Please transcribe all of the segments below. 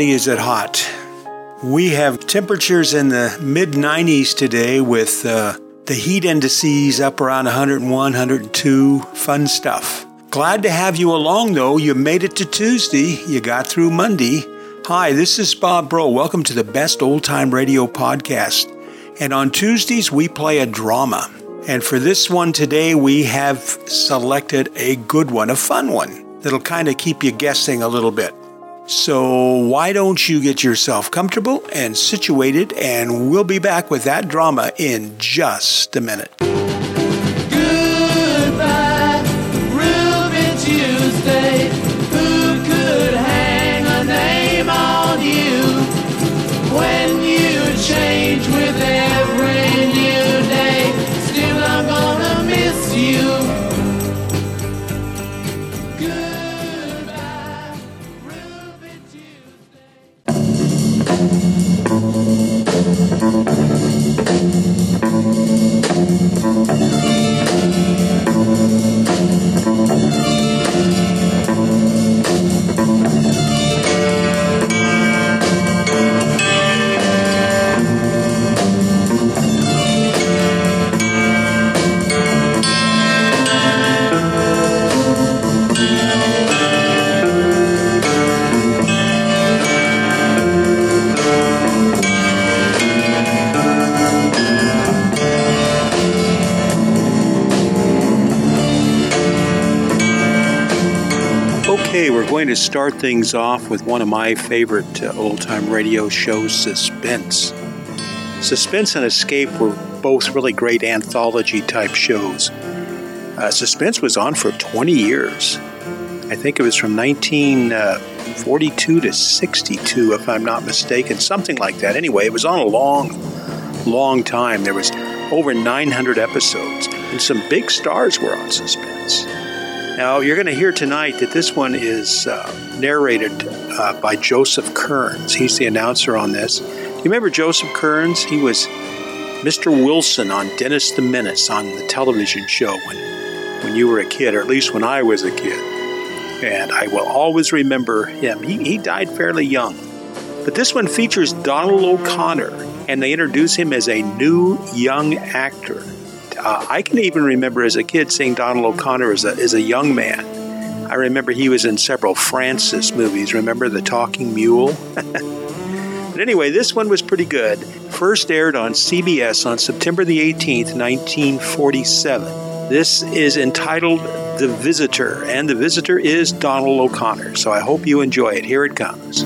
Is it hot. We have temperatures in the mid 90s today with uh, the heat indices up around 101, 102. Fun stuff. Glad to have you along, though. You made it to Tuesday. You got through Monday. Hi, this is Bob Bro. Welcome to the best old time radio podcast. And on Tuesdays, we play a drama. And for this one today, we have selected a good one, a fun one that'll kind of keep you guessing a little bit. So, why don't you get yourself comfortable and situated, and we'll be back with that drama in just a minute. We're going to start things off with one of my favorite uh, old time radio shows, Suspense. Suspense and Escape were both really great anthology type shows. Uh, Suspense was on for 20 years. I think it was from 1942 to 62, if I'm not mistaken, something like that. Anyway, it was on a long, long time. There was over 900 episodes, and some big stars were on Suspense. Now, you're going to hear tonight that this one is uh, narrated uh, by Joseph Kearns. He's the announcer on this. You remember Joseph Kearns? He was Mr. Wilson on Dennis the Menace on the television show when, when you were a kid, or at least when I was a kid. And I will always remember him. He, he died fairly young. But this one features Donald O'Connor, and they introduce him as a new young actor. Uh, I can even remember as a kid seeing Donald O'Connor as a, as a young man. I remember he was in several Francis movies. Remember The Talking Mule? but anyway, this one was pretty good. First aired on CBS on September the 18th, 1947. This is entitled The Visitor, and the visitor is Donald O'Connor. So I hope you enjoy it. Here it comes.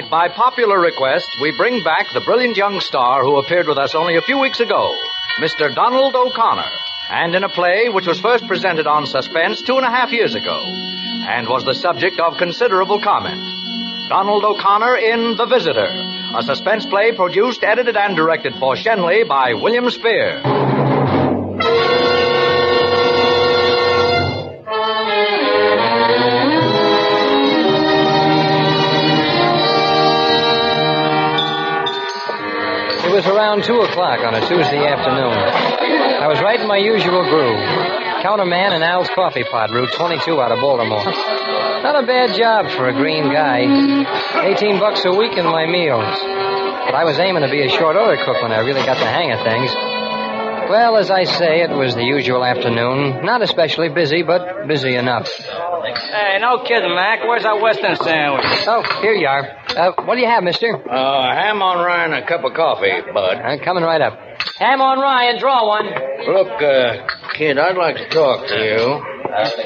Tonight, by popular request, we bring back the brilliant young star who appeared with us only a few weeks ago, Mr. Donald O'Connor, and in a play which was first presented on Suspense two and a half years ago, and was the subject of considerable comment. Donald O'Connor in The Visitor, a suspense play produced, edited, and directed for Schenley by William Spier. Was around 2 o'clock on a Tuesday afternoon. I was right in my usual groove. Counterman in Al's Coffee Pot, Route 22 out of Baltimore. Not a bad job for a green guy. 18 bucks a week in my meals. But I was aiming to be a short order cook when I really got the hang of things. Well, as I say, it was the usual afternoon. Not especially busy, but busy enough. Hey, no kidding, Mac. Where's our Western sandwich? Oh, here you are. Uh, what do you have, mister? Uh, ham on rye and a cup of coffee, bud. Uh, coming right up. Ham on rye and draw one. Look, uh, kid, I'd like to talk to you.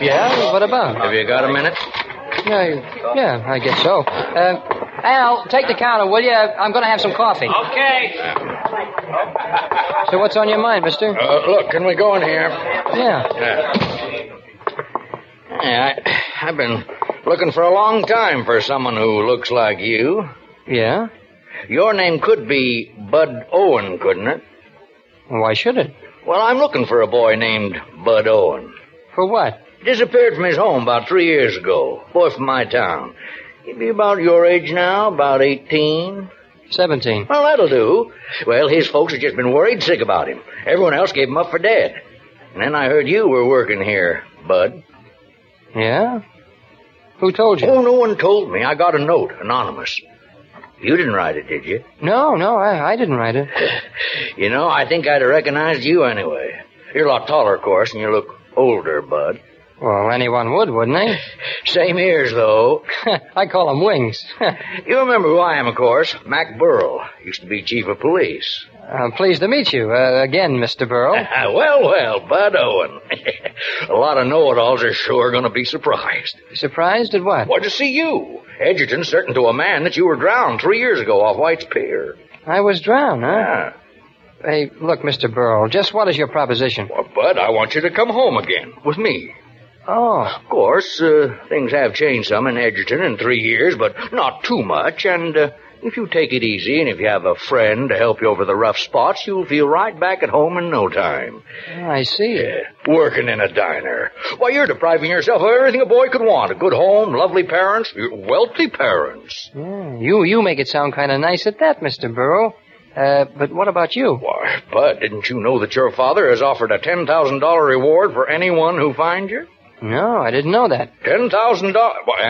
Yeah? What about? Have you got a minute? Yeah, yeah, I guess so. Uh, Al, take the counter, will you? I'm going to have some coffee. Okay. So what's on your mind, mister? Uh, look, can we go in here? Yeah. Yeah. Yeah, I, I've been looking for a long time for someone who looks like you. Yeah? Your name could be Bud Owen, couldn't it? Why should it? Well, I'm looking for a boy named Bud Owen. For what? Disappeared from his home about three years ago. Boy from my town. He'd be about your age now, about 18. 17. Well, that'll do. Well, his folks have just been worried sick about him. Everyone else gave him up for dead. And then I heard you were working here, Bud. Yeah? Who told you? Oh, no one told me. I got a note, anonymous. You didn't write it, did you? No, no, I, I didn't write it. You know, I think I'd have recognized you anyway. You're a lot taller, of course, and you look older, Bud. Well, anyone would, wouldn't they? Same ears, though. I call them wings. You remember who I am, of course. Mac Burrow. Used to be chief of police. I'm pleased to meet you uh, again, Mr. Burrow. well, well, Bud Owen. a lot of know-it-alls are sure going to be surprised. Surprised at what? What, to see you? Edgerton's certain to a man that you were drowned three years ago off White's Pier. I was drowned, huh? Yeah. Hey, look, Mr. Burrow, just what is your proposition? Well, Bud, I want you to come home again with me. Oh, Of course, uh, things have changed some in Edgerton in three years, but not too much. And uh, if you take it easy and if you have a friend to help you over the rough spots, you'll feel right back at home in no time. I see. Yeah, working in a diner. Why, you're depriving yourself of everything a boy could want. A good home, lovely parents, wealthy parents. Yeah, you you make it sound kind of nice at that, Mr. Burrow. Uh, but what about you? Why, Bud, didn't you know that your father has offered a $10,000 reward for anyone who finds you? No, I didn't know that. $10,000?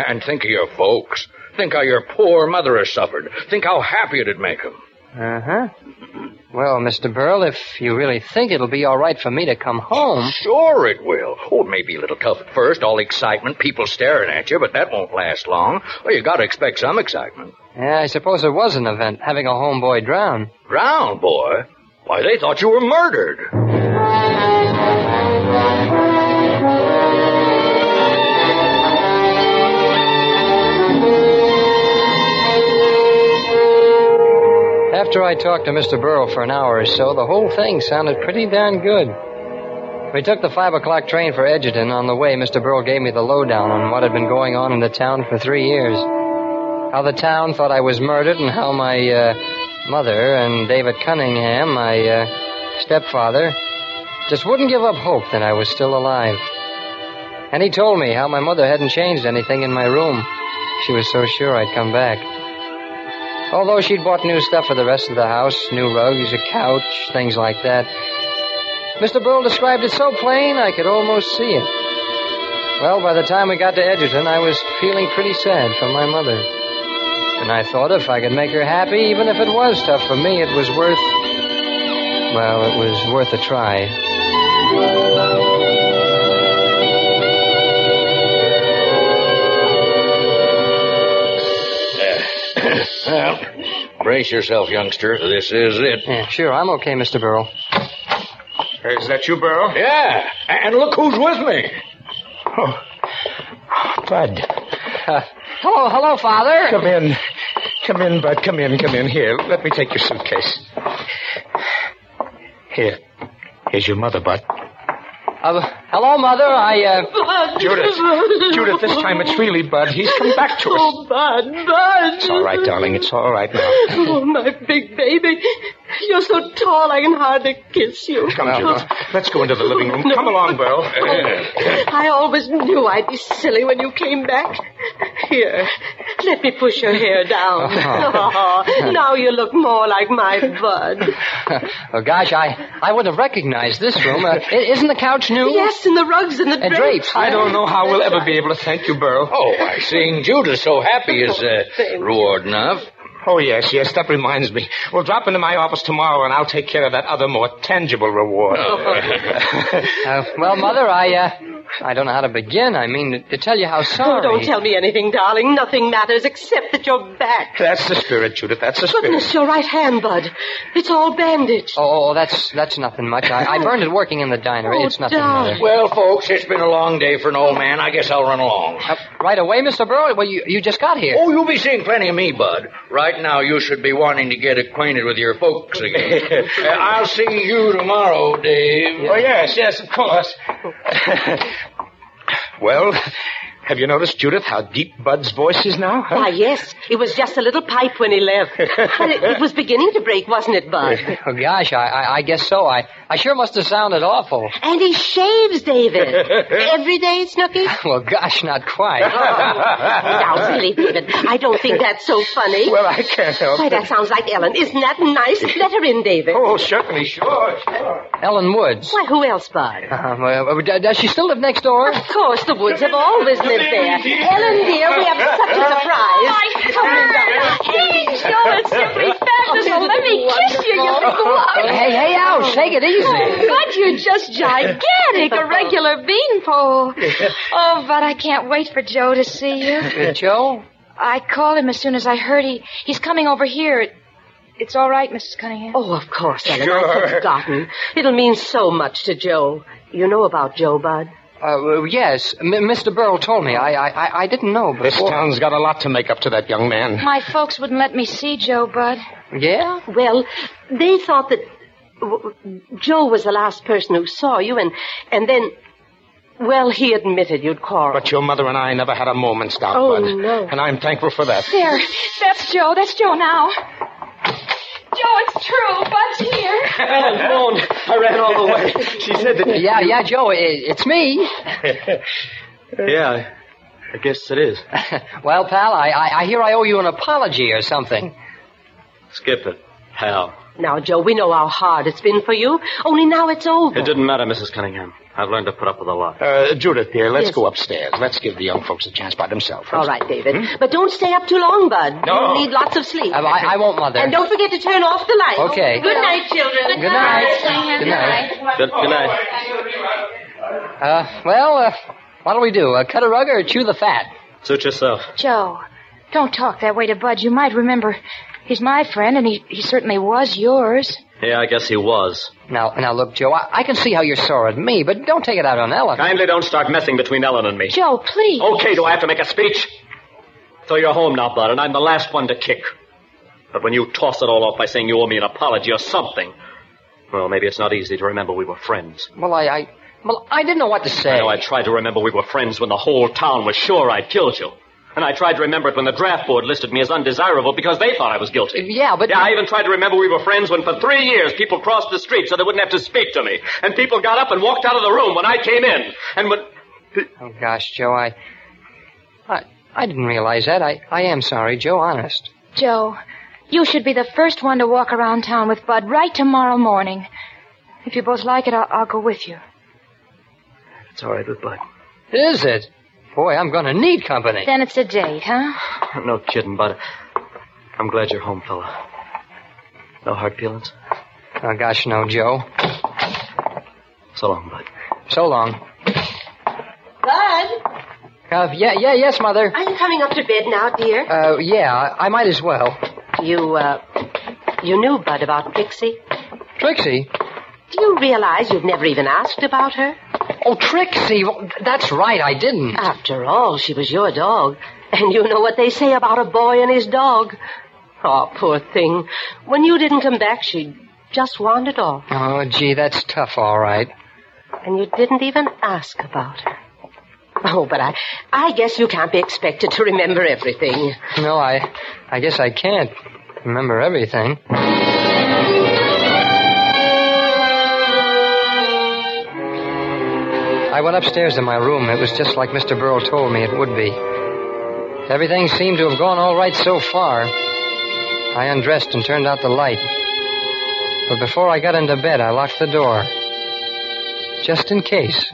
And think of your folks. Think how your poor mother has suffered. Think how happy it'd make them. Uh huh. Well, Mr. Burl, if you really think it'll be all right for me to come home. Sure it will. Oh, it may be a little tough at first, all excitement, people staring at you, but that won't last long. Well, you gotta expect some excitement. Yeah, I suppose it was an event, having a homeboy drown. Drowned, boy? Why, they thought you were murdered. After I talked to Mr. Burrow for an hour or so, the whole thing sounded pretty darn good. We took the five o'clock train for Edgerton. On the way, Mr. Burrow gave me the lowdown on what had been going on in the town for three years. How the town thought I was murdered, and how my uh, mother and David Cunningham, my uh, stepfather, just wouldn't give up hope that I was still alive. And he told me how my mother hadn't changed anything in my room. She was so sure I'd come back. Although she'd bought new stuff for the rest of the house, new rugs, a couch, things like that. Mr. Burrell described it so plain I could almost see it. Well, by the time we got to Edgerton, I was feeling pretty sad for my mother. And I thought if I could make her happy, even if it was tough for me, it was worth. Well, it was worth a try. Well, brace yourself, youngster. This is it. Yeah, sure, I'm okay, Mr. Burrell. Is that you, Burrow? Yeah, and look who's with me. Oh, Bud. Uh, hello, hello, Father. Come in. Come in, Bud. Come in, come in. Here, let me take your suitcase. Here. Here's your mother, Bud. Uh, hello, Mother. I, uh. Judith. Judith, this time it's really Bud. He's come back to us. Oh, Bud, Bud. It's all right, darling. It's all right now. Oh, my big baby. You're so tall I can hardly kiss you. Come, Judith. Let's go into the living room. Come along, Burrow. I always knew I'd be silly when you came back. Here, let me push your hair down. Oh, now you look more like my Bud. oh, gosh, I, I would have recognized this room. Uh, isn't the couch new? Yes, and the rugs and the And drapes. drapes. I don't know how we'll ever be able to thank you, Burrow. Oh, why, seeing Judith so happy is uh, reward enough. Oh, yes, yes, that reminds me. We'll drop into my office tomorrow and I'll take care of that other more tangible reward. Uh, well, Mother, I, uh, I don't know how to begin. I mean, to, to tell you how sorry. Oh, don't tell me anything, darling. Nothing matters except that you're back. That's the spirit, Judith. That's the spirit. Goodness, your right hand, Bud. It's all bandaged. Oh, oh, that's that's nothing much. I, I burned it working in the diner. Oh, it's nothing, darling. Mother. Well, folks, it's been a long day for an old man. I guess I'll run along. Uh, right away, Mr. Burrow? Well, you, you just got here. Oh, you'll be seeing plenty of me, Bud. Right now, you should be wanting to get acquainted with your folks again. Uh, I'll see you tomorrow, Dave. Oh, yes, yes, of course. well, Have you noticed, Judith, how deep Bud's voice is now? huh? Why, yes. It was just a little pipe when he left. But it, it was beginning to break, wasn't it, Bud? Oh, gosh, I, I, I guess so. I, I sure must have sounded awful. And he shaves, David. Every day, Snooky? Well, gosh, not quite. now, really, David, I don't think that's so funny. Well, I can't help Why, it. that sounds like Ellen. Isn't that nice? Let her in, David. Oh, certainly, sure, sure. Ellen Woods. Why, who else, Bud? Uh, well, does she still live next door? Of course, the Woods have always lived there. Ellen, dear, we have such a surprise. Darling. Hey, Joe, it's simply fabulous. Let me kiss you, you little Hey, hey, ouch, take it easy. Oh, Bud, you're just gigantic, a regular beanpole. Oh, but I can't wait for Joe to see you. Joe? I called him as soon as I heard he he's coming over here. It's all right, Mrs. Cunningham. Oh, of course, Ellen. Sure. I'd forgotten. It'll mean so much to Joe. You know about Joe, Bud? Uh, yes, M- Mr. Burrow told me. I, I, I- I didn't know before. This before. town's got a lot to make up to that young man. My folks wouldn't let me see Joe, Bud. Yeah? Well, they thought that w- w- Joe was the last person who saw you, and and then, well, he admitted you'd quarreled. But your mother and I never had a moment's doubt, Oh, Bud. no. And I'm thankful for that. There, that's Joe. That's Joe now. Joe, it's true. Bud's here. Ellen phoned. I ran all the way. She said that. Yeah, yeah, Joe, i it's me. Yeah, I, I guess it is. well, pal, I, I, I hear I owe you an apology or something. Skip it, pal. Now, Joe, we know how hard it's been for you. Only now it's over. It didn't matter, Mrs. Cunningham. I've learned to put up with a lot. Uh, Judith, dear, let's Yes. go upstairs. Let's give the young folks a chance by themselves. All right, David. But don't stay up too long, Bud. No. You need lots of sleep. I, I, I won't, Mother. And don't forget to turn off the light. Okay. Good night, children. Good night. Good night. Good, good night. Uh, well, uh, what'll we do? Uh, cut a rug or chew the fat? Suit yourself. Joe, don't talk that way to Bud. You might remember he's my friend, and he, he certainly was yours. Yeah, I guess he was. Now, now, look, Joe, I, I can see how you're sore at me, but don't take it out on Ellen. Kindly don't start messing between Ellen and me. Joe, please. Okay, do I have to make a speech? So you're home now, Bud, and I'm the last one to kick. But when you toss it all off by saying you owe me an apology or something, well, maybe it's not easy to remember we were friends. Well, I, I, well, I didn't know what to say. I know I tried to remember we were friends when the whole town was sure I'd killed you. And I tried to remember it when the draft board listed me as undesirable because they thought I was guilty. Yeah, but Yeah, I even tried to remember we were friends when for three years people crossed the street so they wouldn't have to speak to me. And people got up and walked out of the room when I came in. And when... Oh gosh, Joe, I, I, I didn't realize that. I, I am sorry, Joe. Honest. Joe, you should be the first one to walk around town with Bud right tomorrow morning. If you both like it, I'll, I'll go with you. It's all right with Bud. Is it? Boy, I'm going to need company. Then it's a date, huh? No kidding, Bud. I'm glad you're home, fella. No hard feelings? Oh gosh, no, Joe. So long, Bud. So long. Bud, Uh, yeah, yeah, yes, Mother. are you coming up to bed now, dear? Uh, yeah, I, I might as well. You, uh, you knew, Bud, about Trixie? Trixie? Do you realize you've never even asked about her? Oh, Trixie. That's right, I didn't. After all, she was your dog. And you know what they say about a boy and his dog. Oh, poor thing. When you didn't come back, she just wandered off. Oh, gee, that's tough, all right. And you didn't even ask about her. Oh, but I, I guess you can't be expected to remember everything. No, I, I guess I can't remember everything. I went upstairs to my room. It was just like Mr. Burrow told me it would be. Everything seemed to have gone all right so far. I undressed and turned out the light. But before I got into bed, I locked the door. Just in case.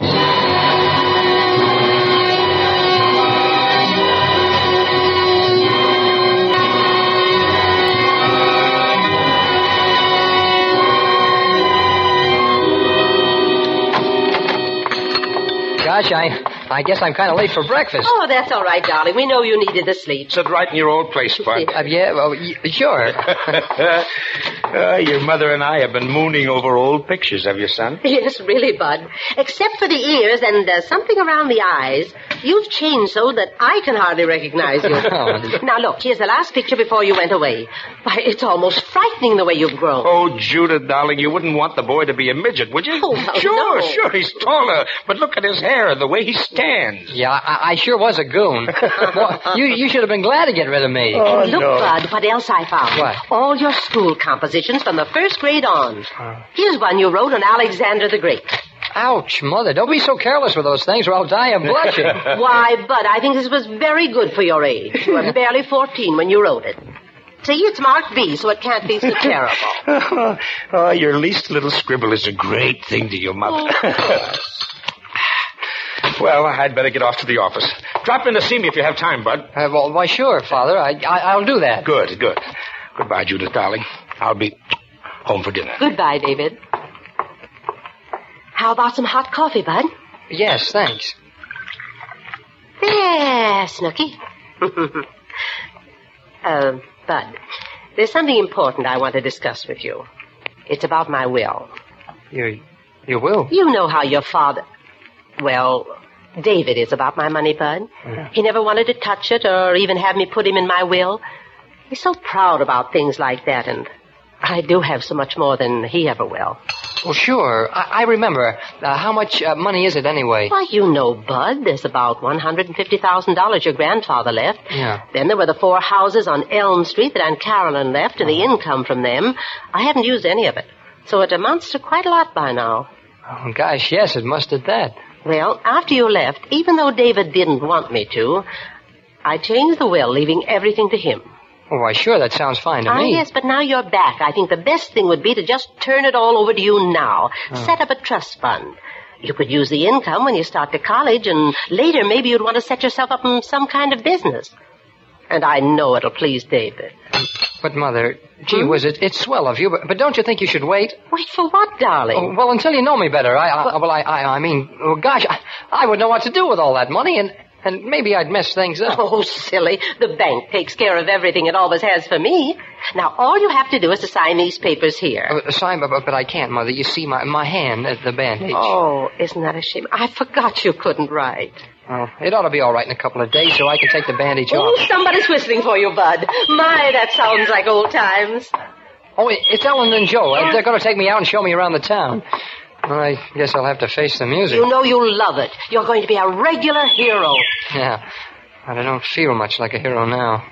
Gosh, I, I guess I'm kind of late for breakfast. Oh, that's all right, darling. We know you needed the sleep. Sit right in your old place, Bud. Uh, yeah, well, y- sure. Uh, your mother and I have been mooning over old pictures of your son. Yes, really, Bud. Except for the ears and uh, something around the eyes, you've changed so that I can hardly recognize you. Oh, now, look, here's the last picture before you went away. Why, it's almost frightening the way you've grown. Oh, Judith, darling, you wouldn't want the boy to be a midget, would you? Oh, well, sure, no. sure, he's taller. But look at his hair, the way he stands. Yeah, I, I sure was a goon. well, you, you should have been glad to get rid of me. Oh, And look, no. Bud, what else I found. What? All your school compositions from the first grade on. Here's one you wrote on Alexander the Great. Ouch, Mother. Don't be so careless with those things or I'll die of blushing. Why, Bud, I think this was very good for your age. You were barely 14 when you wrote it. See, it's marked B, so it can't be so terrible. oh, your least little scribble is a great thing to your mother. well, I'd better get off to the office. Drop in to see me if you have time, Bud. Uh, well, why, sure, Father. I, I, I'll do that. Good, good. Goodbye, Judith, darling. I'll be home for dinner. Goodbye, David. How about some hot coffee, Bud? Yes, thanks. There, Snooky. uh, Bud, there's something important I want to discuss with you. It's about my will. Your, your will? You know how your father. Well, David is about my money, Bud. He never wanted to touch it or even have me put him in my will. He's so proud about things like that, and I do have so much more than he ever will. Well, sure. I, I remember. Uh, how much uh, money is it anyway? Why, you know, Bud, there's about $150,000 your grandfather left. Yeah. Then there were the four houses on Elm Street that Aunt Carolyn left and the income from them. I haven't used any of it. So it amounts to quite a lot by now. Oh, gosh, yes, it must at that. Well, after you left, even though David didn't want me to, I changed the will, leaving everything to him. Oh, why, sure, that sounds fine to Ah, me. yes, but now you're back. I think the best thing would be to just turn it all over to you now. Set up a trust fund. You could use the income when you start to college, and later maybe you'd want to set yourself up in some kind of business. And I know it'll please David. But, Mother, gee whiz, it, it's swell of you, but, but don't you think you should wait? Wait for what, darling? Oh, well, until you know me better. I, I well, I, I, I mean, oh, gosh, I, I would know what to do with all that money, and, and maybe I'd mess things up. Oh, silly. The bank takes care of everything it always has for me. Now, all you have to do is to sign these papers here. Uh, sorry, but, but I can't, Mother. You see, my, my hand, uh, the bandage. Oh, isn't that a shame? I forgot you couldn't write. Well, it ought to be all right in a couple of days, so I can take the bandage off. Oh, somebody's whistling for you, Bud. My, that sounds like old times. Oh, it's Ellen and Joe. They're going to take me out and show me around the town. Well, I guess I'll have to face the music. You know you'll love it. You're going to be a regular hero. Yeah. But I don't feel much like a hero now.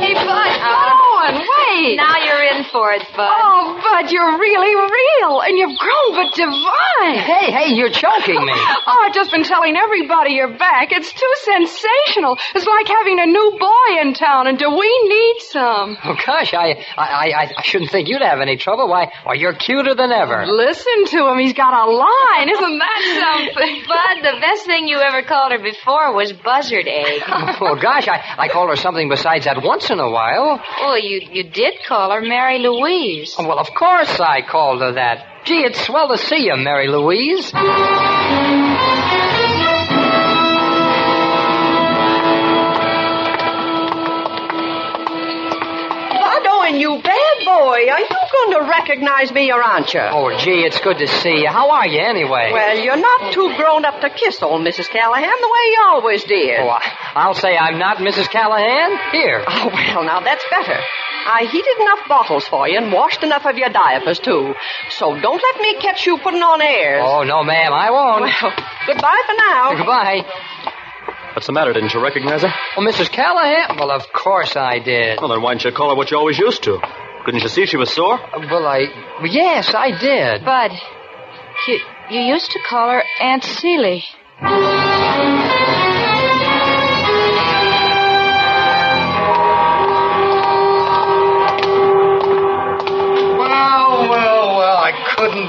Hey, Bud, come on, wait. Now you're in for it, Bud. Oh, Bud, you're really real, and you've grown but divine. Hey, hey, you're choking me. Oh, I've just been telling everybody you're back. It's too sensational. It's like having a new boy in town, and do we need some? Oh, gosh, I, I, I, I shouldn't think you'd have any trouble. Why, why, you're cuter than ever. Listen to him. He's got a line. Isn't that something? Bud, the best thing you ever called her before was buzzard egg. well, oh, gosh, I, I call her something besides that once in a while. oh, you you did call her Mary Louise. Oh, well, of course I called her that. Gee, it's swell to see you, Mary Louise. Bud, oh, and you bad boy. Are you going to recognize me or aren't you? Oh, gee, it's good to see you. How are you, anyway? Well, you're not too grown up to kiss old Mrs. Callahan the way you always did. Oh, I, I'll say I'm not Mrs. Callahan. Here. Oh, well, now that's better. I heated enough bottles for you and washed enough of your diapers, too. So don't let me catch you putting on airs. Oh, no, ma'am, I won't. Well, goodbye for now. Goodbye. What's the matter? Didn't you recognize her? Well, Mrs. Callahan? Well, of course I did. Well, then why didn't you call her what you always used to? Couldn't you see she was sore? Uh, Well, I. Yes, I did. Bud, you you used to call her Aunt Celie.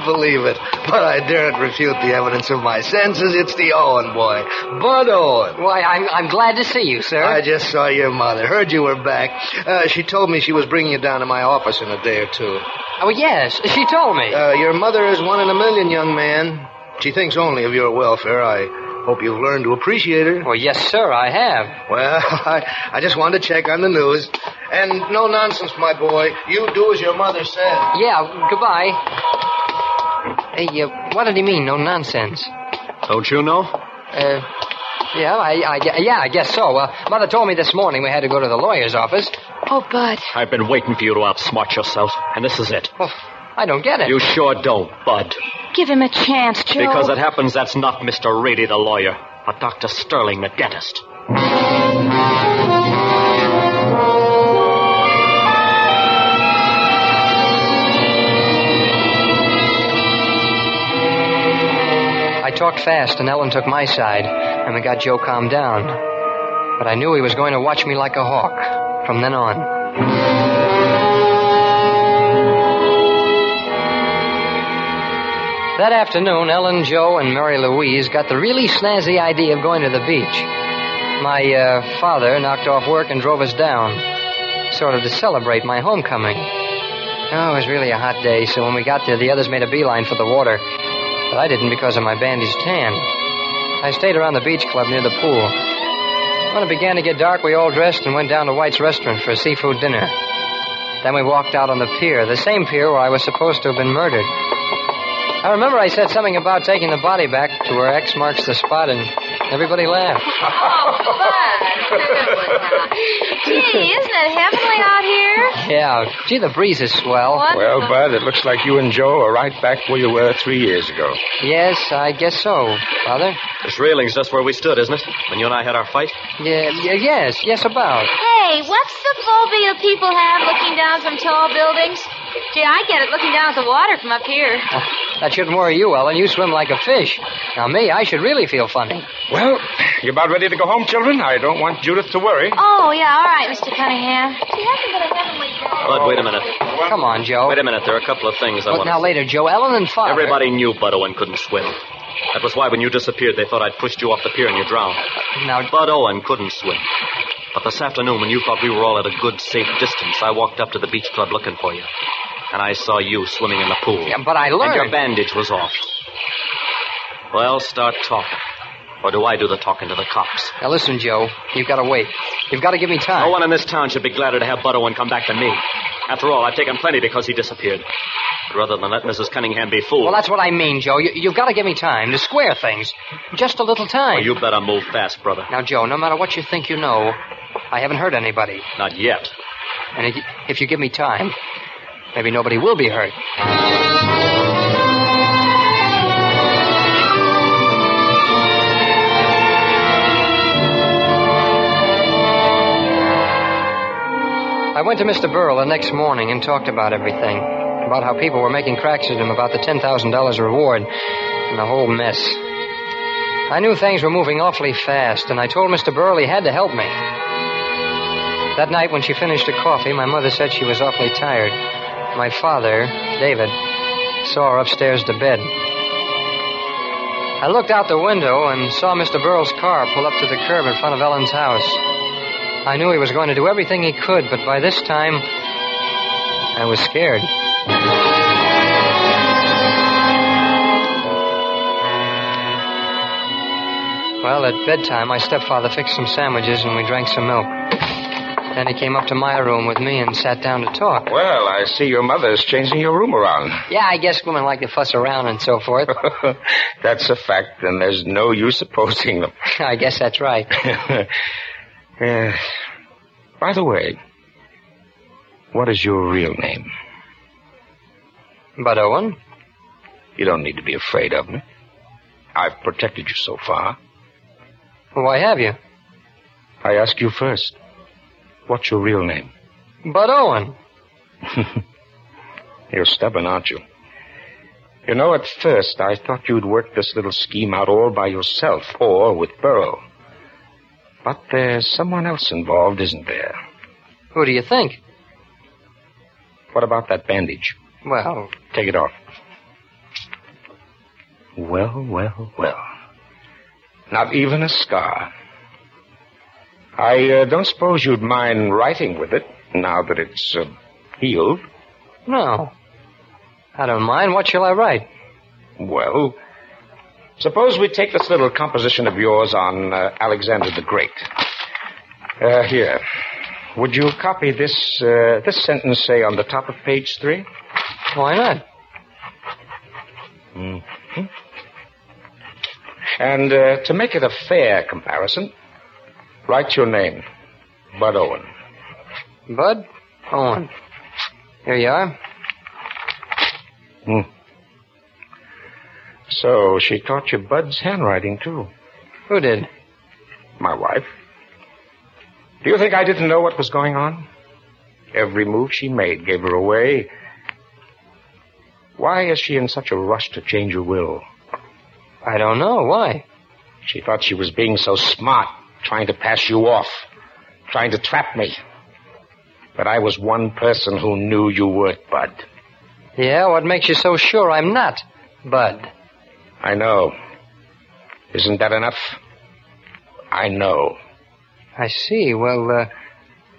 Believe it. But I daren't refute the evidence of my senses. It's the Owen boy. Bud Owen. Why, I'm, I'm glad to see you, sir. I just saw your mother. Heard you were back. Uh, she told me she was bringing you down to my office in a day or two. Oh, yes, she told me. Uh, your mother is one in a million, young man. She thinks only of your welfare. I Hope you've learned to appreciate her. Well, yes, sir, I have. Well, I, I just wanted to check on the news. And no nonsense, my boy. You do as your mother said. Yeah, goodbye. Hey, uh, what did he mean, no nonsense? Don't you know? Uh, yeah, I, I, yeah, I guess so. Uh, Mother told me this morning we had to go to the lawyer's office. Oh, Bud. I've been waiting for you to outsmart yourself, and this is it. Well, I don't get it. You sure don't, Bud. Give him a chance, Joe. Because it happens that's not Mr. Reedy, the lawyer, but Dr. Sterling, the dentist. Talked fast, and Ellen took my side, and we got Joe calmed down. But I knew he was going to watch me like a hawk from then on. That afternoon, Ellen, Joe, and Mary Louise got the really snazzy idea of going to the beach. My uh, father knocked off work and drove us down, sort of to celebrate my homecoming. Oh, it was really a hot day, so when we got there, the others made a beeline for the water. But I didn't because of my bandaged tan. I stayed around the beach club near the pool. When it began to get dark, we all dressed and went down to White's restaurant for a seafood dinner. Then we walked out on the pier, the same pier where I was supposed to have been murdered. I remember I said something about taking the body back to where X marks the spot, and everybody laughed. Oh, fun. Gee, isn't it heavenly out here? Yeah, gee, the breeze is swell. Well, Bud, it looks like you and Joe are right back where you were three years ago. Yes, I guess so, Father. This railing's just where we stood, isn't it? When you and I had our fight? Yeah, yeah yes, yes, about. Hey, what's the phobia people have looking down from tall buildings? Gee, I get it looking down at the water from up here. Oh, that shouldn't worry you, Ellen. You swim like a fish. Now, me, I should really feel funny. Well, you're about ready to go home, children? I don't want Judith to worry. Oh, yeah, all right, Mr. Cunningham. She hasn't been a heavenly Bud, wait a minute. Come on, Joe. Wait a minute. There are a couple of things I But want now to later, Joe, Ellen and Father. Everybody knew Bud Owen couldn't swim. That was why when you disappeared, they thought I'd pushed you off the pier and you drowned. Now, Bud Owen couldn't swim. But this afternoon, when you thought we were all at a good, safe distance, I walked up to the beach club looking for you. And I saw you swimming in the pool. Yeah, but I And your bandage was off. Well, start talking. Or do I do the talking to the cops? Now listen, Joe. You've got to wait. You've got to give me time. No one in this town should be gladder to have Owen come back than me. After all, I've taken plenty because he disappeared. But Rather than let Mrs. Cunningham be fooled. Well, that's what I mean, Joe. You, you've got to give me time to square things. Just a little time. Well, you better move fast, brother. Now, Joe, no matter what you think you know, I haven't hurt anybody. Not yet. And if, if you give me time, maybe nobody will be hurt. I went to Mr. Burrell the next morning and talked about everything. About how people were making cracks at him about the $10,000 reward and the whole mess. I knew things were moving awfully fast, and I told Mr. Burrell he had to help me. That night, when she finished her coffee, my mother said she was awfully tired. My father, David, saw her upstairs to bed. I looked out the window and saw Mr. Burrell's car pull up to the curb in front of Ellen's house. I knew he was going to do everything he could, but by this time, I was scared. Well, at bedtime, my stepfather fixed some sandwiches and we drank some milk. Then he came up to my room with me and sat down to talk. Well, I see your mother's changing your room around. Yeah, I guess women like to fuss around and so forth. That's a fact, and there's no use opposing them. I guess that's right. Uh, by the way, what is your real name? But Owen, You don't need to be afraid of me. I've protected you so far. why have you? I ask you first. What's your real name? Bud Owen. You're stubborn, aren't you? You know, at first I thought you'd work this little scheme out all by yourself or with Burrow. But there's someone else involved, isn't there? Who do you think? What about that bandage? Well, Take it off. Well, well, well. Not even a scar. I uh, don't suppose you'd mind writing with it now that it's uh, healed. no. I don't mind. What shall I write? Well, Suppose we take this little composition of yours on uh, Alexander the Great. Uh, here. Would you copy this uh, this sentence, say, on the top of page three? Why not? hmm And uh, to make it a fair comparison, write your name, Bud Owen. Bud? Owen. Here you are. Hmm. So she taught you Bud's handwriting, too. Who did? My wife. Do you think I didn't know what was going on? Every move she made gave her away. Why is she in such a rush to change her will? I don't know. Why? She thought she was being so smart, trying to pass you off, trying to trap me. But I was one person who knew you weren't, Bud. Yeah, what makes you so sure I'm not, Bud? I know. Isn't that enough? I know. I see. Well, uh,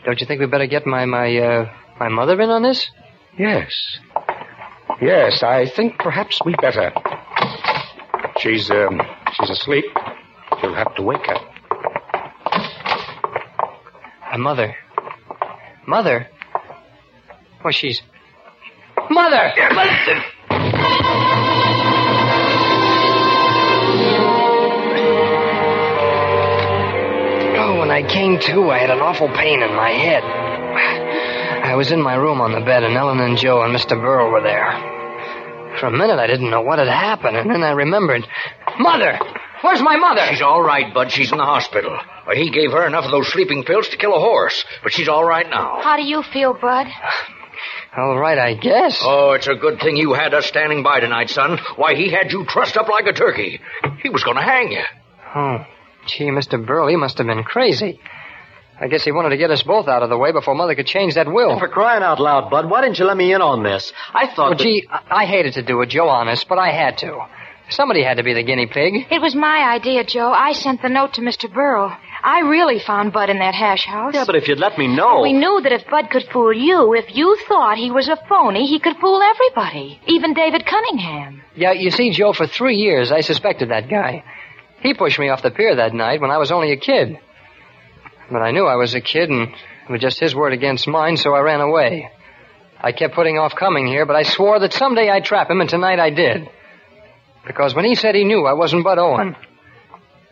don't you think we better get my my uh, my mother in on this? Yes. Yes, I think perhaps we better. She's um she's asleep. You'll have to wake her. My mother. Mother? Well, she's. Mother! Listen! Oh, when I came to, I had an awful pain in my head. I was in my room on the bed, and Ellen and Joe and Mr. Burl were there. For a minute, I didn't know what had happened, and then I remembered. Mother! Where's my mother? She's all right, Bud. She's in the hospital. He gave her enough of those sleeping pills to kill a horse, but she's all right now. How do you feel, Bud? All right, I guess. Oh, it's a good thing you had us standing by tonight, son. Why, he had you trussed up like a turkey. He was going to hang you. Oh, gee, Mr. Burl, he must have been crazy. I guess he wanted to get us both out of the way before Mother could change that will. For crying out loud, Bud, why didn't you let me in on this? I thought. Well, that- gee, I-, I hated to do it, Joe, honest, but I had to. Somebody had to be the guinea pig. It was my idea, Joe. I sent the note to Mr. Burl. I really found Bud in that hash house. Yeah, but if you'd let me know. We knew that if Bud could fool you, if you thought he was a phony, he could fool everybody, even David Cunningham. Yeah, you see, Joe, for three years I suspected that guy. He pushed me off the pier that night when I was only a kid. But I knew I was a kid, and it was just his word against mine, so I ran away. I kept putting off coming here, but I swore that someday I'd trap him, and tonight I did. Because when he said he knew I wasn't Bud Owen,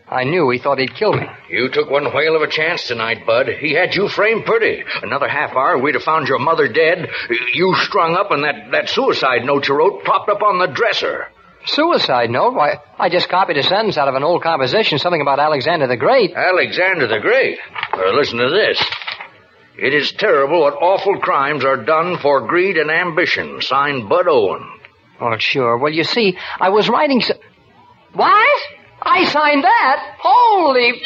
I knew he thought he'd kill me. You took one whale of a chance tonight, Bud. He had you framed pretty. Another half hour, we'd have found your mother dead, you strung up, and that, that suicide note you wrote propped up on the dresser. Suicide note? Why, I just copied a sentence out of an old composition, something about Alexander the Great. Alexander the Great. Uh, listen to this. It is terrible what awful crimes are done for greed and ambition. Signed Bud Owen. Oh, sure. Well, you see, I was writing. So- what? I signed that? Holy.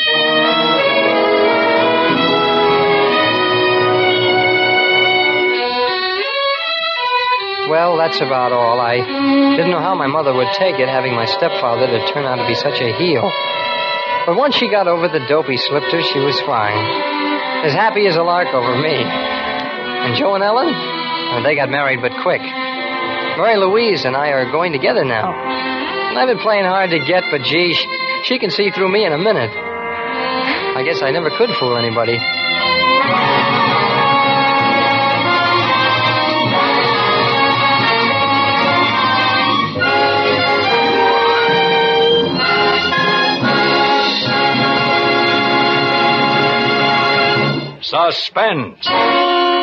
Well, that's about all. I didn't know how my mother would take it, having my stepfather to turn out to be such a heel. But once she got over the dope he slipped her, she was fine. As happy as a lark over me. And Joe and Ellen? Well, they got married, but quick. Mary Louise and I are going together now. I've been playing hard to get, but gee, sh- she can see through me in a minute. I guess I never could fool anybody. Suspense.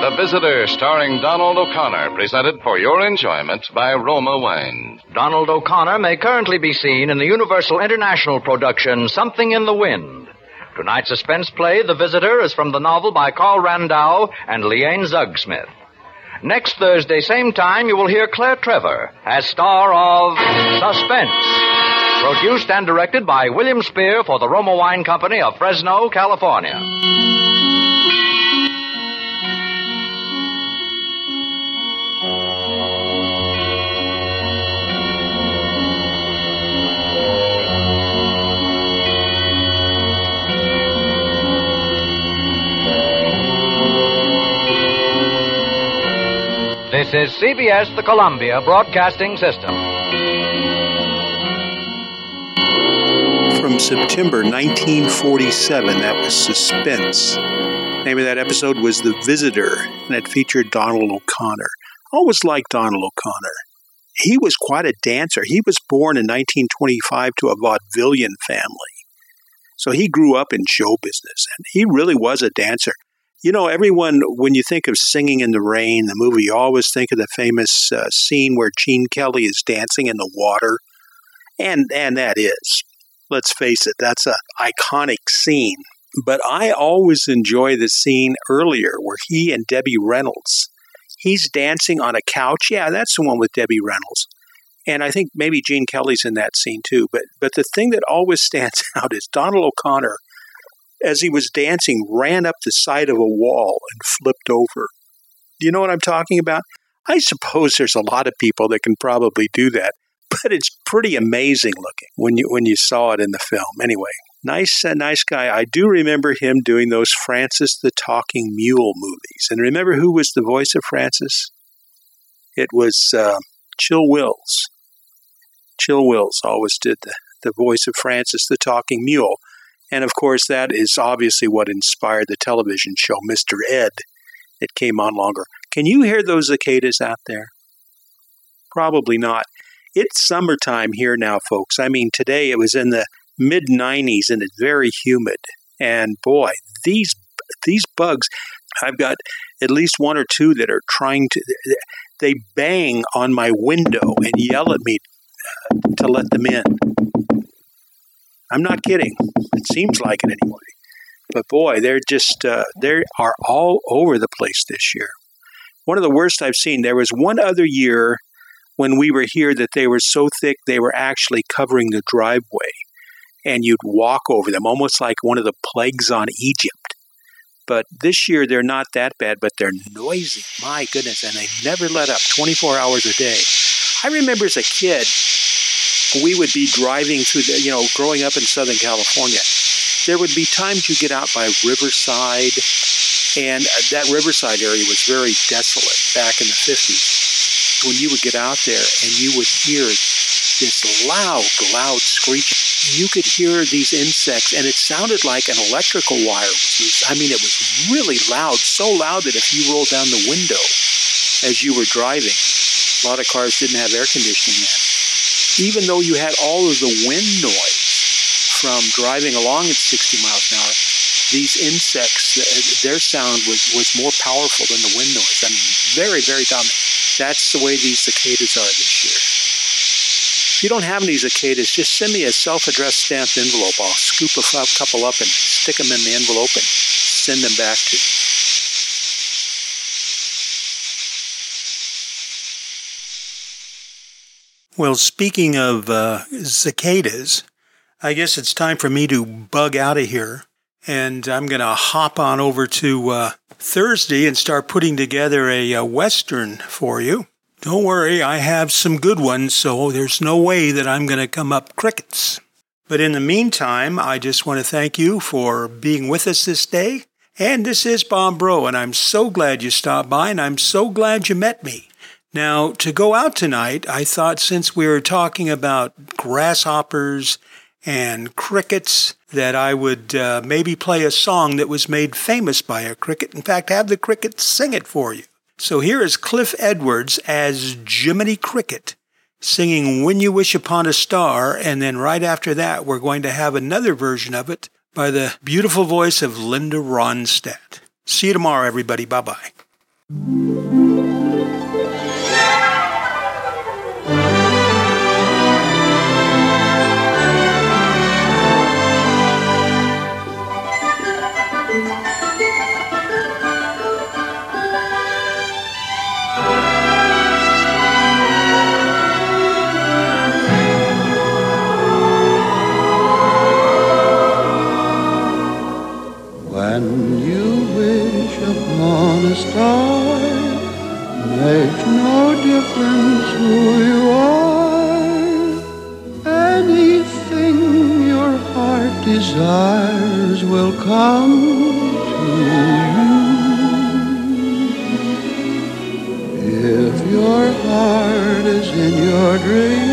The Visitor, starring Donald O'Connor, presented for your enjoyment by Roma Wine. Donald O'Connor may currently be seen in the Universal International production Something in the Wind. Tonight's suspense play, The Visitor, is from the novel by Carl Randau and Leane Zugsmith. Next Thursday, same time, you will hear Claire Trevor as star of Suspense. Produced and directed by William Spier for the Roma Wine Company of Fresno, California. This is CBS, the Columbia Broadcasting System. From September 1947. That was Suspense. name of that episode was The Visitor, and it featured Donald O'Connor. I Always liked Donald O'Connor. He was quite a dancer. He was born in 1925 to a vaudevillian family. So he grew up in show business, and he really was a dancer. You know, everyone, when you think of Singing in the Rain, the movie, you always think of the famous uh, scene where Gene Kelly is dancing in the water. And, and that is, let's face it, that's an iconic scene. But I always enjoy the scene earlier where he and Debbie Reynolds, he's dancing on a couch. Yeah, that's the one with Debbie Reynolds. And I think maybe Gene Kelly's in that scene too. But but the thing that always stands out is Donald O'Connor as he was dancing, ran up the side of a wall and flipped over. Do you know what I'm talking about? I suppose there's a lot of people that can probably do that, but it's pretty amazing looking when you when you saw it in the film. Anyway, nice uh, nice guy. I do remember him doing those Francis the Talking Mule movies. And remember who was the voice of Francis? It was uh, Chill Wills. Chill Wills always did the, the voice of Francis the Talking Mule. And of course, that is obviously what inspired the television show Mr. Ed. It came on longer. Can you hear those cicadas out there? Probably not. It's summertime here now, folks. I mean, today it was in the mid 90s and it's very humid. And boy, these these bugs, I've got at least one or two that are trying to they bang on my window and yell at me uh, to let them in. I'm not kidding. It seems like it anyway. But boy, they're just uh, they are all over the place this year. One of the worst I've seen. There was one other year when we were here that they were so thick they were actually covering the driveway, and you'd walk over them, almost like one of the plagues on Egypt. But this year they're not that bad, but they're noisy. My goodness, and they never let up, 24 hours a day. I remember as a kid, we would be driving through the, you know, growing up in Southern California, there would be times you get out by Riverside, and uh, that Riverside area was very desolate back in the 50s. When you would get out there and you would hear this loud, loud screeching, you could hear these insects, and it sounded like an electrical wire was. I mean, it was really loud, so loud that if you rolled down the window as you were driving, a lot of cars didn't have air conditioning then even though you had all of the wind noise from driving along at 60 miles an hour, these insects, their sound was, was more powerful than the wind noise. I mean, very, very dominant. That's the way these cicadas are this year. If you don't have any cicadas, just send me a self-addressed stamped envelope. I'll scoop a couple up and stick them in the envelope and send them back to you. Well, speaking of uh, cicadas, I guess it's time for me to bug out of here. And I'm going to hop on over to uh, Thursday and start putting together a, a Western for you. Don't worry, I have some good ones, so there's no way that I'm going to come up crickets. But in the meantime, I just want to thank you for being with us this day. And this is Bob Bro, and I'm so glad you stopped by, and I'm so glad you met me. Now, to go out tonight, I thought since we were talking about grasshoppers and crickets, that I would uh, maybe play a song that was made famous by a cricket. In fact, have the cricket sing it for you. So here is Cliff Edwards as Jiminy Cricket singing When You Wish Upon a Star, and then right after that, we're going to have another version of it by the beautiful voice of Linda Ronstadt. See you tomorrow, everybody. Bye bye. When you wish upon a star, makes no difference who you are. Anything your heart desires will come to you. If your heart is in your dream,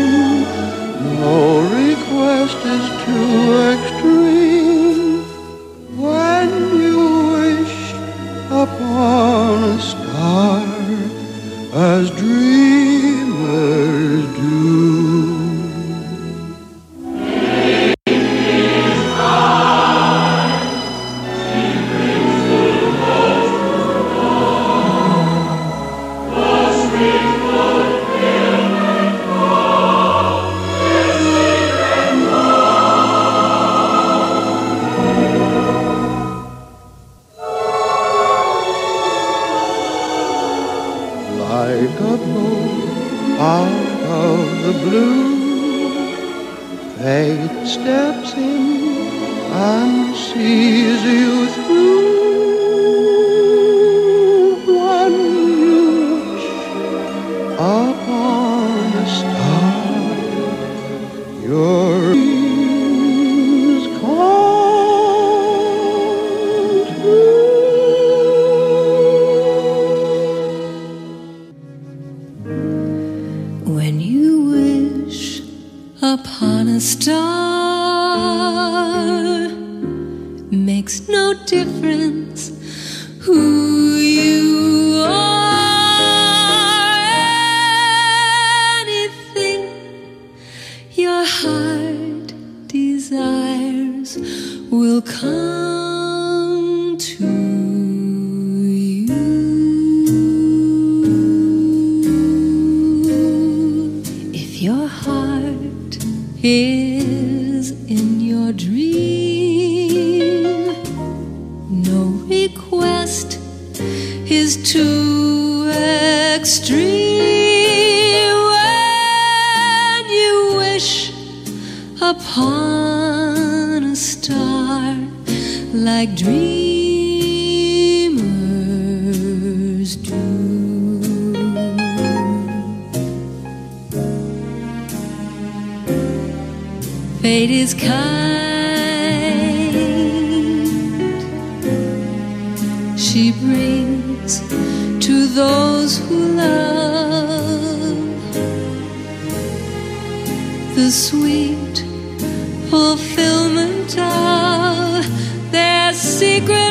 Fate is kind. She brings to those who love the sweet fulfillment of their secret.